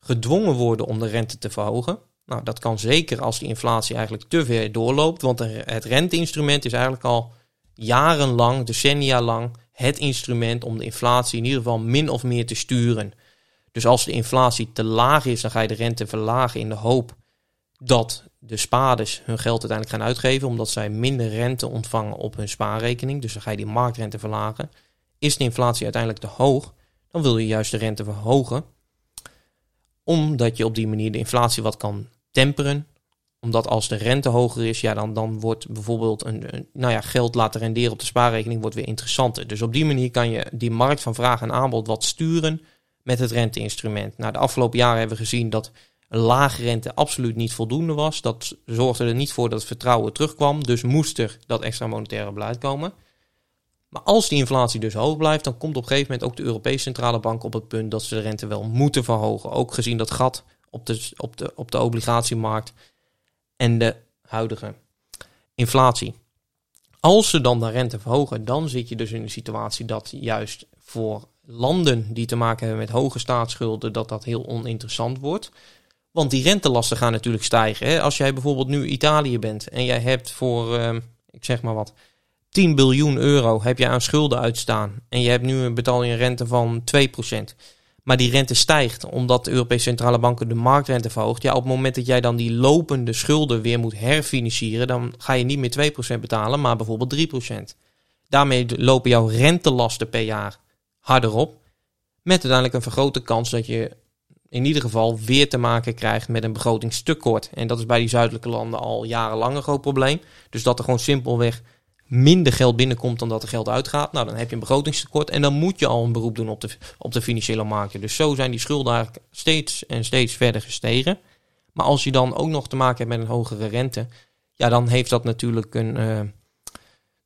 gedwongen worden om de rente te verhogen? Nou, dat kan zeker als die inflatie eigenlijk te ver doorloopt, want het renteinstrument is eigenlijk al jarenlang, decennia lang, het instrument om de inflatie in ieder geval min of meer te sturen. Dus als de inflatie te laag is, dan ga je de rente verlagen in de hoop dat de spaarders hun geld uiteindelijk gaan uitgeven, omdat zij minder rente ontvangen op hun spaarrekening. Dus dan ga je die marktrente verlagen. Is de inflatie uiteindelijk te hoog, dan wil je juist de rente verhogen, omdat je op die manier de inflatie wat kan temperen. Omdat als de rente hoger is, ja, dan, dan wordt bijvoorbeeld een, nou ja, geld laten renderen op de spaarrekening wordt weer interessanter. Dus op die manier kan je die markt van vraag en aanbod wat sturen met het renteinstrument. Nou, de afgelopen jaren hebben we gezien dat een lage rente absoluut niet voldoende was. Dat zorgde er niet voor dat het vertrouwen terugkwam. Dus moest er dat extra monetaire beleid komen. Maar als die inflatie dus hoog blijft, dan komt op een gegeven moment ook de Europese Centrale Bank op het punt dat ze de rente wel moeten verhogen. Ook gezien dat gat op de, op de, op de obligatiemarkt en de huidige inflatie. Als ze dan de rente verhogen, dan zit je dus in de situatie dat juist voor landen die te maken hebben met hoge staatsschulden, dat dat heel oninteressant wordt. Want die rentelasten gaan natuurlijk stijgen. Hè? Als jij bijvoorbeeld nu Italië bent en jij hebt voor, uh, ik zeg maar wat, 10 biljoen euro heb je aan schulden uitstaan. En je hebt nu een betaling een rente van 2%. Maar die rente stijgt omdat de Europese Centrale Banken de marktrente verhoogt. Ja, op het moment dat jij dan die lopende schulden weer moet herfinancieren, dan ga je niet meer 2% betalen, maar bijvoorbeeld 3%. Daarmee lopen jouw rentelasten per jaar harder op. Met uiteindelijk een vergrote kans dat je in ieder geval weer te maken krijgt met een begrotingstekort. En dat is bij die zuidelijke landen al jarenlang een groot probleem. Dus dat er gewoon simpelweg minder geld binnenkomt dan dat er geld uitgaat. Nou, dan heb je een begrotingstekort en dan moet je al een beroep doen op de, op de financiële markten. Dus zo zijn die schulden eigenlijk steeds en steeds verder gestegen. Maar als je dan ook nog te maken hebt met een hogere rente, ja, dan heeft dat natuurlijk een, uh,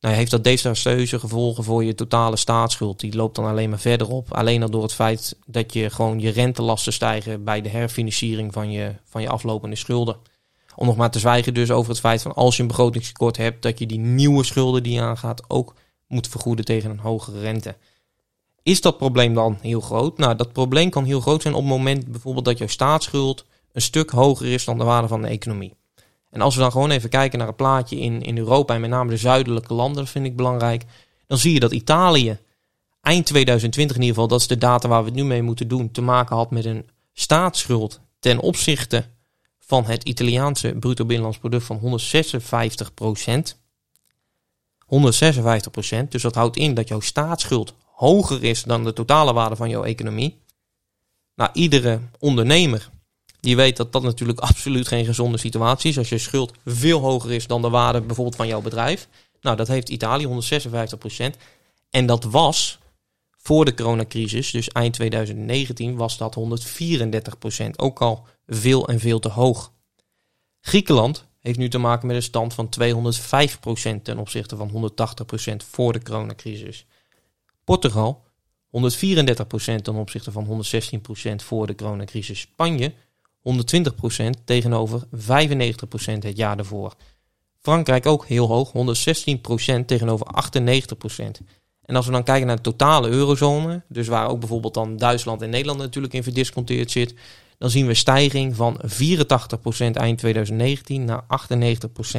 nou, heeft dat desastreuze gevolgen voor je totale staatsschuld. Die loopt dan alleen maar verder op. Alleen al door het feit dat je gewoon je rentelasten stijgen bij de herfinanciering van je, van je aflopende schulden. Om nog maar te zwijgen dus over het feit van als je een begrotingstekort hebt, dat je die nieuwe schulden die je aangaat ook moet vergoeden tegen een hogere rente. Is dat probleem dan heel groot? Nou, dat probleem kan heel groot zijn op het moment bijvoorbeeld dat jouw staatsschuld een stuk hoger is dan de waarde van de economie. En als we dan gewoon even kijken naar het plaatje in, in Europa en met name de zuidelijke landen, dat vind ik belangrijk, dan zie je dat Italië eind 2020 in ieder geval, dat is de data waar we het nu mee moeten doen, te maken had met een staatsschuld ten opzichte van het Italiaanse bruto binnenlands product van 156% 156% dus dat houdt in dat jouw staatsschuld hoger is dan de totale waarde van jouw economie. Nou, iedere ondernemer die weet dat dat natuurlijk absoluut geen gezonde situatie is. Als je schuld veel hoger is dan de waarde bijvoorbeeld van jouw bedrijf. Nou, dat heeft Italië 156% En dat was voor de coronacrisis, dus eind 2019, was dat 134% Ook al veel en veel te hoog. Griekenland heeft nu te maken met een stand van 205% ten opzichte van 180% voor de coronacrisis. Portugal 134% ten opzichte van 116% voor de coronacrisis. Spanje 120% tegenover 95% het jaar daarvoor. Frankrijk ook heel hoog, 116% tegenover 98%. En als we dan kijken naar de totale eurozone, dus waar ook bijvoorbeeld dan Duitsland en Nederland natuurlijk in verdisconteerd zit, dan zien we stijging van 84% eind 2019 naar 98%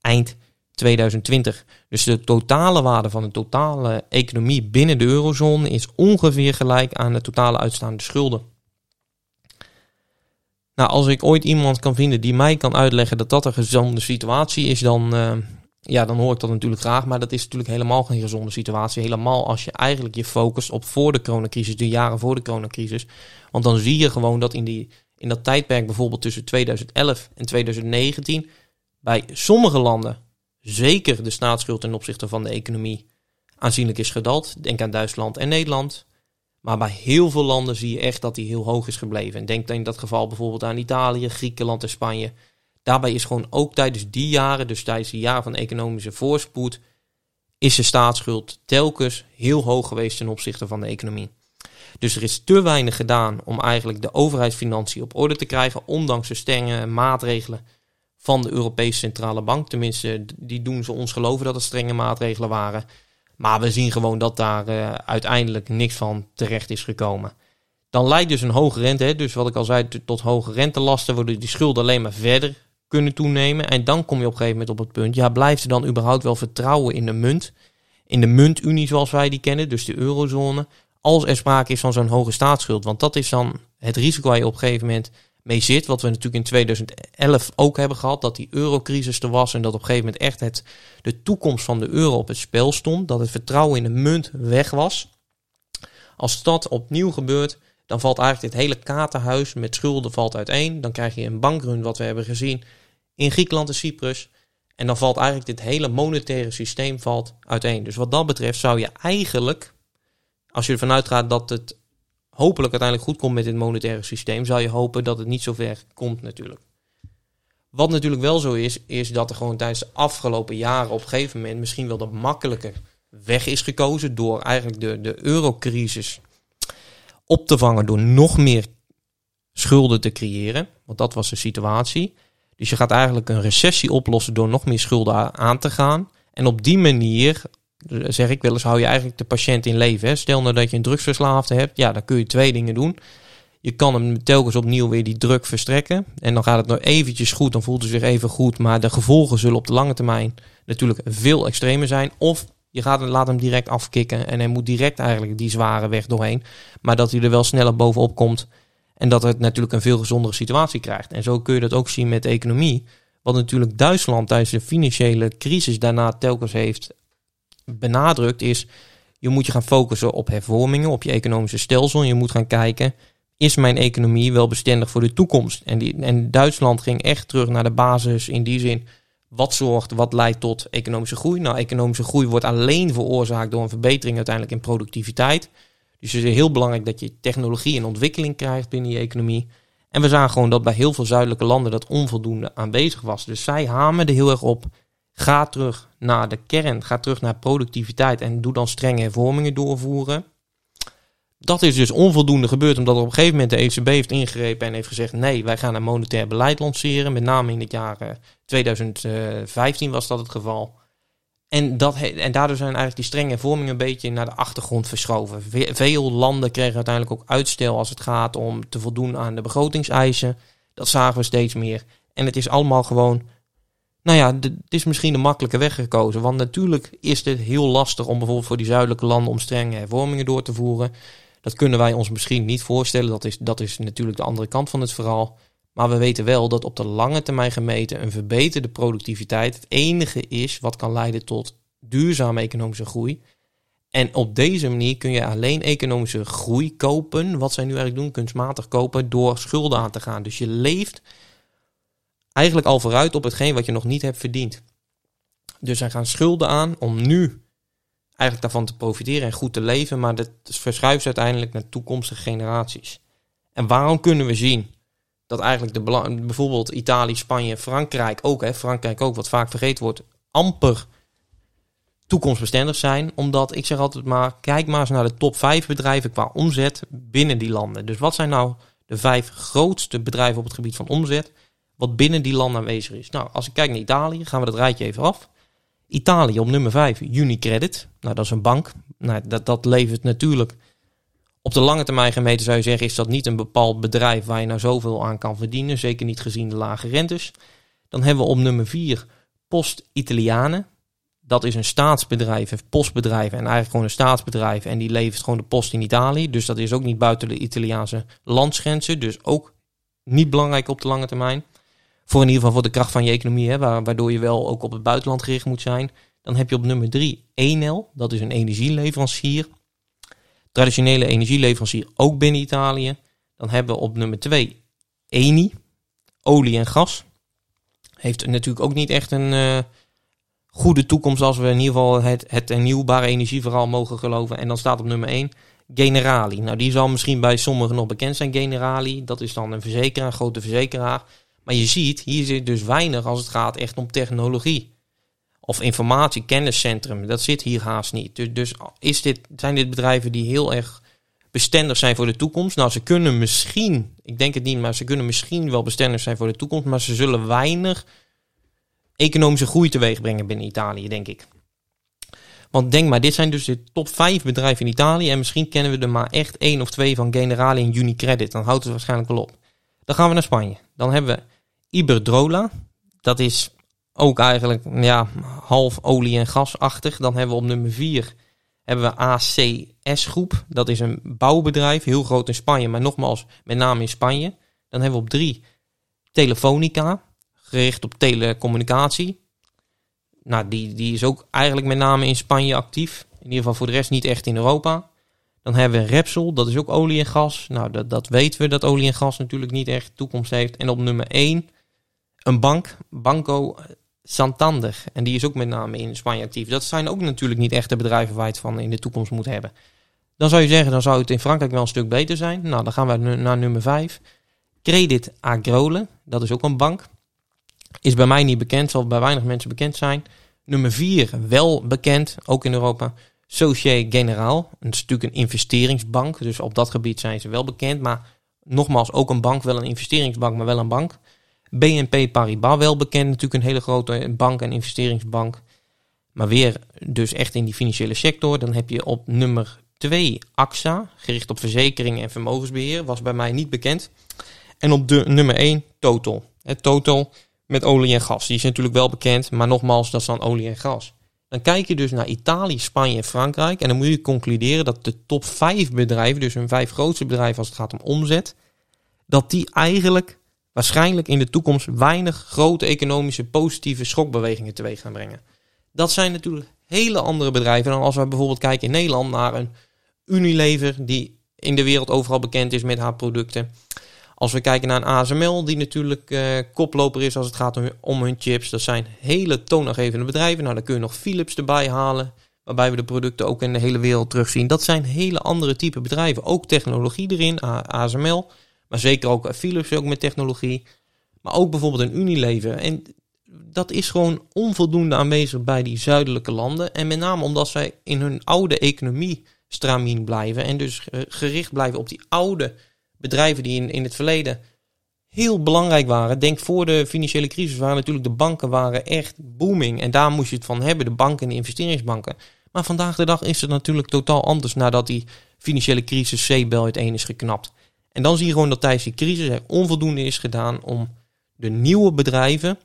eind 2020. Dus de totale waarde van de totale economie binnen de eurozone is ongeveer gelijk aan de totale uitstaande schulden. Nou, als ik ooit iemand kan vinden die mij kan uitleggen dat dat een gezonde situatie is, dan, uh, ja, dan hoor ik dat natuurlijk graag. Maar dat is natuurlijk helemaal geen gezonde situatie. Helemaal als je eigenlijk je focust op voor de coronacrisis, de jaren voor de coronacrisis. Want dan zie je gewoon dat in, die, in dat tijdperk, bijvoorbeeld tussen 2011 en 2019, bij sommige landen zeker de staatsschuld ten opzichte van de economie aanzienlijk is gedaald. Denk aan Duitsland en Nederland. Maar bij heel veel landen zie je echt dat die heel hoog is gebleven. En denk in dat geval bijvoorbeeld aan Italië, Griekenland en Spanje. Daarbij is gewoon ook tijdens die jaren, dus tijdens die jaren van economische voorspoed, is de staatsschuld telkens heel hoog geweest ten opzichte van de economie. Dus er is te weinig gedaan om eigenlijk de overheidsfinanciën op orde te krijgen, ondanks de strenge maatregelen van de Europese Centrale Bank. Tenminste, die doen ze ons geloven dat het strenge maatregelen waren. Maar we zien gewoon dat daar uh, uiteindelijk niks van terecht is gekomen. Dan leidt dus een hoge rente, hè, dus wat ik al zei, tot hoge rentelasten, waardoor die schulden alleen maar verder kunnen toenemen. En dan kom je op een gegeven moment op het punt, ja, blijft er dan überhaupt wel vertrouwen in de munt? In de muntunie zoals wij die kennen, dus de eurozone, als er sprake is van zo'n hoge staatsschuld. Want dat is dan het risico waar je op een gegeven moment mee zit. Wat we natuurlijk in 2011 ook hebben gehad. Dat die eurocrisis er was. En dat op een gegeven moment echt het, de toekomst van de euro op het spel stond. Dat het vertrouwen in de munt weg was. Als dat opnieuw gebeurt, dan valt eigenlijk dit hele kaartenhuis met schulden valt uiteen. Dan krijg je een bankrun, wat we hebben gezien in Griekenland en Cyprus. En dan valt eigenlijk dit hele monetaire systeem valt uiteen. Dus wat dat betreft zou je eigenlijk, als je ervan uitgaat dat het hopelijk uiteindelijk goed komt met dit monetaire systeem, zou je hopen dat het niet zo ver komt natuurlijk. Wat natuurlijk wel zo is, is dat er gewoon tijdens de afgelopen jaren op een gegeven moment misschien wel de makkelijke weg is gekozen door eigenlijk de, de eurocrisis op te vangen door nog meer schulden te creëren. Want dat was de situatie. Dus je gaat eigenlijk een recessie oplossen door nog meer schulden aan te gaan. En op die manier zeg ik wel eens, hou je eigenlijk de patiënt in leven. Hè? Stel nou dat je een drugsverslaafde hebt, ja, dan kun je twee dingen doen. Je kan hem telkens opnieuw weer die druk verstrekken. En dan gaat het nog eventjes goed, dan voelt hij zich even goed. Maar de gevolgen zullen op de lange termijn natuurlijk veel extremer zijn. Of je gaat, laat hem direct afkicken en hij moet direct eigenlijk die zware weg doorheen. Maar dat hij er wel sneller bovenop komt. En dat het natuurlijk een veel gezondere situatie krijgt. En zo kun je dat ook zien met de economie. Wat natuurlijk Duitsland tijdens de financiële crisis daarna telkens heeft benadrukt is, Je moet je gaan focussen op hervormingen, op je economische stelsel. En je moet gaan kijken, is mijn economie wel bestendig voor de toekomst? En, die, en Duitsland ging echt terug naar de basis in die zin. Wat zorgt, wat leidt tot economische groei? Nou, economische groei wordt alleen veroorzaakt door een verbetering uiteindelijk in productiviteit. Dus het is heel belangrijk dat je technologie en ontwikkeling krijgt binnen je economie. En we zagen gewoon dat bij heel veel zuidelijke landen dat onvoldoende aanwezig was. Dus zij hamerden heel erg op. Ga terug naar de kern, ga terug naar productiviteit en doe dan strenge hervormingen doorvoeren. Dat is dus onvoldoende gebeurd, omdat op een gegeven moment de ECB heeft ingrepen en heeft gezegd: nee, wij gaan een monetair beleid lanceren. Met name in het jaar 2015 was dat het geval. En, dat, en daardoor zijn eigenlijk die strenge hervormingen een beetje naar de achtergrond verschoven. Veel landen kregen uiteindelijk ook uitstel als het gaat om te voldoen aan de begrotingseisen. Dat zagen we steeds meer. En het is allemaal gewoon, nou ja, het is misschien de makkelijke weg gekozen. Want natuurlijk is het heel lastig om bijvoorbeeld voor die zuidelijke landen om strenge hervormingen door te voeren. Dat kunnen wij ons misschien niet voorstellen. Dat is, dat is natuurlijk de andere kant van het verhaal. Maar we weten wel dat op de lange termijn gemeten een verbeterde productiviteit het enige is wat kan leiden tot duurzame economische groei. En op deze manier kun je alleen economische groei kopen, wat zij nu eigenlijk doen, kunstmatig kopen, door schulden aan te gaan. Dus je leeft eigenlijk al vooruit op hetgeen wat je nog niet hebt verdiend. Dus zij gaan schulden aan om nu eigenlijk daarvan te profiteren en goed te leven, maar dat verschuift uiteindelijk naar toekomstige generaties. En waarom kunnen we zien dat eigenlijk de bijvoorbeeld Italië, Spanje, Frankrijk ook, hè, Frankrijk ook, wat vaak vergeten wordt, amper toekomstbestendig zijn. Omdat ik zeg altijd maar, kijk maar eens naar de top 5 bedrijven qua omzet binnen die landen. Dus wat zijn nou de vijf grootste bedrijven op het gebied van omzet, wat binnen die landen aanwezig is? Nou, als ik kijk naar Italië, gaan we dat rijtje even af. Italië op nummer 5, Unicredit. Nou, dat is een bank. Nou, dat, dat levert natuurlijk op de lange termijn gemeten zou je zeggen, is dat niet een bepaald bedrijf waar je nou zoveel aan kan verdienen. Zeker niet gezien de lage rentes. Dan hebben we op nummer 4 Post Italiane. Dat is een staatsbedrijf, een postbedrijf en eigenlijk gewoon een staatsbedrijf. En die levert gewoon de post in Italië. Dus dat is ook niet buiten de Italiaanse landsgrenzen. Dus ook niet belangrijk op de lange termijn. Voor in ieder geval voor de kracht van je economie, hè, waardoor je wel ook op het buitenland gericht moet zijn. Dan heb je op nummer 3 Enel. Dat is een energieleverancier traditionele energieleverancier ook binnen Italië. Dan hebben we op nummer 2 Eni, olie en gas. Heeft natuurlijk ook niet echt een uh, goede toekomst als we in ieder geval het, het hernieuwbare energieverhaal mogen geloven. En dan staat op nummer 1 Generali. Nou, die zal misschien bij sommigen nog bekend zijn, Generali. Dat is dan een verzekeraar, een grote verzekeraar. Maar je ziet, hier zit dus weinig als het gaat echt om technologie of informatie, kenniscentrum. Dat zit hier haast niet. Dus, dus is dit, zijn dit bedrijven die heel erg bestendig zijn voor de toekomst? Nou, ze kunnen misschien, ik denk het niet, maar ze kunnen misschien wel bestendig zijn voor de toekomst. Maar ze zullen weinig economische groei teweeg brengen binnen Italië, denk ik. Want denk maar, dit zijn dus de top 5 bedrijven in Italië. En misschien kennen we er maar echt één of twee van Generali en Unicredit. Dan houdt het waarschijnlijk wel op. Dan gaan we naar Spanje. Dan hebben we Iberdrola. Dat is ook eigenlijk ja, half olie- en gasachtig. Dan hebben we op nummer 4 hebben we ACS Groep. Dat is een bouwbedrijf, heel groot in Spanje, maar nogmaals met name in Spanje. Dan hebben we op 3 Telefonica, gericht op telecommunicatie. Nou, die, die is ook eigenlijk met name in Spanje actief. In ieder geval voor de rest niet echt in Europa. Dan hebben we Repsol, dat is ook olie en gas. Nou, dat, dat weten we, dat olie en gas natuurlijk niet echt toekomst heeft. En op nummer 1 een bank, Banco Santander. En die is ook met name in Spanje actief. Dat zijn ook natuurlijk niet echte bedrijven waar je het van in de toekomst moet hebben. Dan zou je zeggen, dan zou het in Frankrijk wel een stuk beter zijn. Nou, dan gaan we naar nummer 5. Credit Agrole, dat is ook een bank. Is bij mij niet bekend, zal bij weinig mensen bekend zijn. Nummer 4, wel bekend, ook in Europa. Société Générale, dat is natuurlijk een investeringsbank. Dus op dat gebied zijn ze wel bekend. Maar nogmaals, ook een bank, wel een investeringsbank, maar wel een bank. BNP Paribas, wel bekend, natuurlijk een hele grote bank en investeringsbank. Maar weer dus echt in die financiële sector. Dan heb je op nummer 2 AXA, gericht op verzekeringen en vermogensbeheer. Was bij mij niet bekend. En op de nummer 1 Total. Het Total met olie en gas. Die is natuurlijk wel bekend, maar nogmaals, dat is dan olie en gas. Dan kijk je dus naar Italië, Spanje en Frankrijk. En dan moet je concluderen dat de top 5 bedrijven, dus hun vijf grootste bedrijven als het gaat om omzet, dat die eigenlijk waarschijnlijk in de toekomst weinig grote economische positieve schokbewegingen teweeg gaan brengen. Dat zijn natuurlijk hele andere bedrijven dan als we bijvoorbeeld kijken in Nederland naar een Unilever die in de wereld overal bekend is met haar producten. Als we kijken naar een ASML, die natuurlijk uh, koploper is als het gaat om, om, hun chips. Dat zijn hele toonaangevende bedrijven. Nou, dan kun je nog Philips erbij halen, waarbij we de producten ook in de hele wereld terugzien. Dat zijn hele andere type bedrijven. Ook technologie erin, ASML, maar zeker ook Philips ook met technologie. Maar ook bijvoorbeeld een Unilever. En dat is gewoon onvoldoende aanwezig bij die zuidelijke landen. En met name omdat zij in hun oude economie stramien blijven. En dus gericht blijven op die oude bedrijven die in, in het verleden heel belangrijk waren. Denk voor de financiële crisis waren natuurlijk de banken waren echt booming. En daar moest je het van hebben, de banken en de investeringsbanken. Maar vandaag de dag is het natuurlijk totaal anders nadat die financiële crisis C-bel uiteen is geknapt. En dan zie je gewoon dat tijdens die crisis er onvoldoende is gedaan om de nieuwe bedrijven,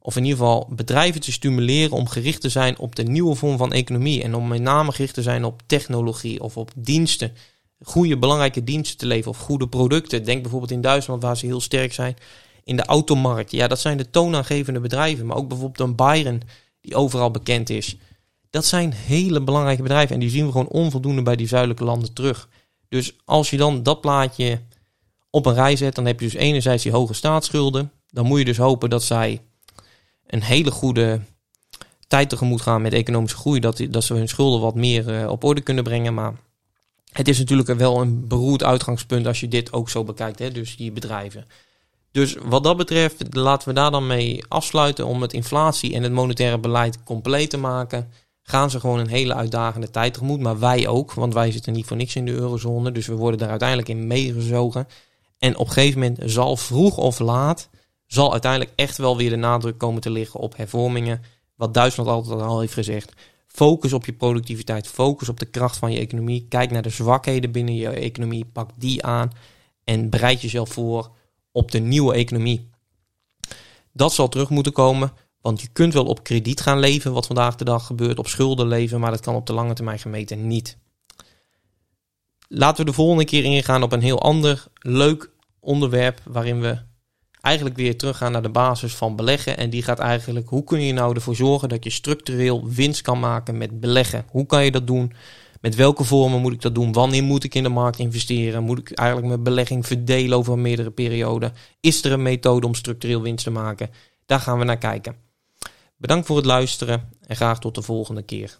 of in ieder geval bedrijven te stimuleren om gericht te zijn op de nieuwe vorm van economie. En om met name gericht te zijn op technologie of op diensten goede, belangrijke diensten te leveren of goede producten. Denk bijvoorbeeld in Duitsland, waar ze heel sterk zijn in de automarkt. Ja, dat zijn de toonaangevende bedrijven, maar ook bijvoorbeeld een Bayern, die overal bekend is. Dat zijn hele belangrijke bedrijven en die zien we gewoon onvoldoende bij die zuidelijke landen terug. Dus als je dan dat plaatje op een rij zet, dan heb je dus enerzijds die hoge staatsschulden. Dan moet je dus hopen dat zij een hele goede tijd tegemoet gaan met economische groei. Dat, dat ze hun schulden wat meer uh, op orde kunnen brengen. Maar het is natuurlijk wel een beroerd uitgangspunt als je dit ook zo bekijkt, hè, dus die bedrijven. Dus wat dat betreft, laten we daar dan mee afsluiten om het inflatie en het monetaire beleid compleet te maken. Gaan ze gewoon een hele uitdagende tijd tegemoet, maar wij ook, want wij zitten niet voor niks in de eurozone, dus we worden daar uiteindelijk in meegezogen. En op een gegeven moment zal vroeg of laat, zal uiteindelijk echt wel weer de nadruk komen te liggen op hervormingen. Wat Duitsland altijd al heeft gezegd. Focus op je productiviteit, focus op de kracht van je economie. Kijk naar de zwakheden binnen je economie, pak die aan en bereid jezelf voor op de nieuwe economie. Dat zal terug moeten komen, want je kunt wel op krediet gaan leven, wat vandaag de dag gebeurt, op schulden leven, maar dat kan op de lange termijn gemeten niet. Laten we de volgende keer ingaan op een heel ander leuk onderwerp waarin we eigenlijk weer teruggaan naar de basis van beleggen. En die gaat eigenlijk, hoe kun je nou ervoor zorgen dat je structureel winst kan maken met beleggen? Hoe kan je dat doen? Met welke vormen moet ik dat doen? Wanneer moet ik in de markt investeren? Moet ik eigenlijk mijn belegging verdelen over meerdere perioden? Is er een methode om structureel winst te maken? Daar gaan we naar kijken. Bedankt voor het luisteren en graag tot de volgende keer.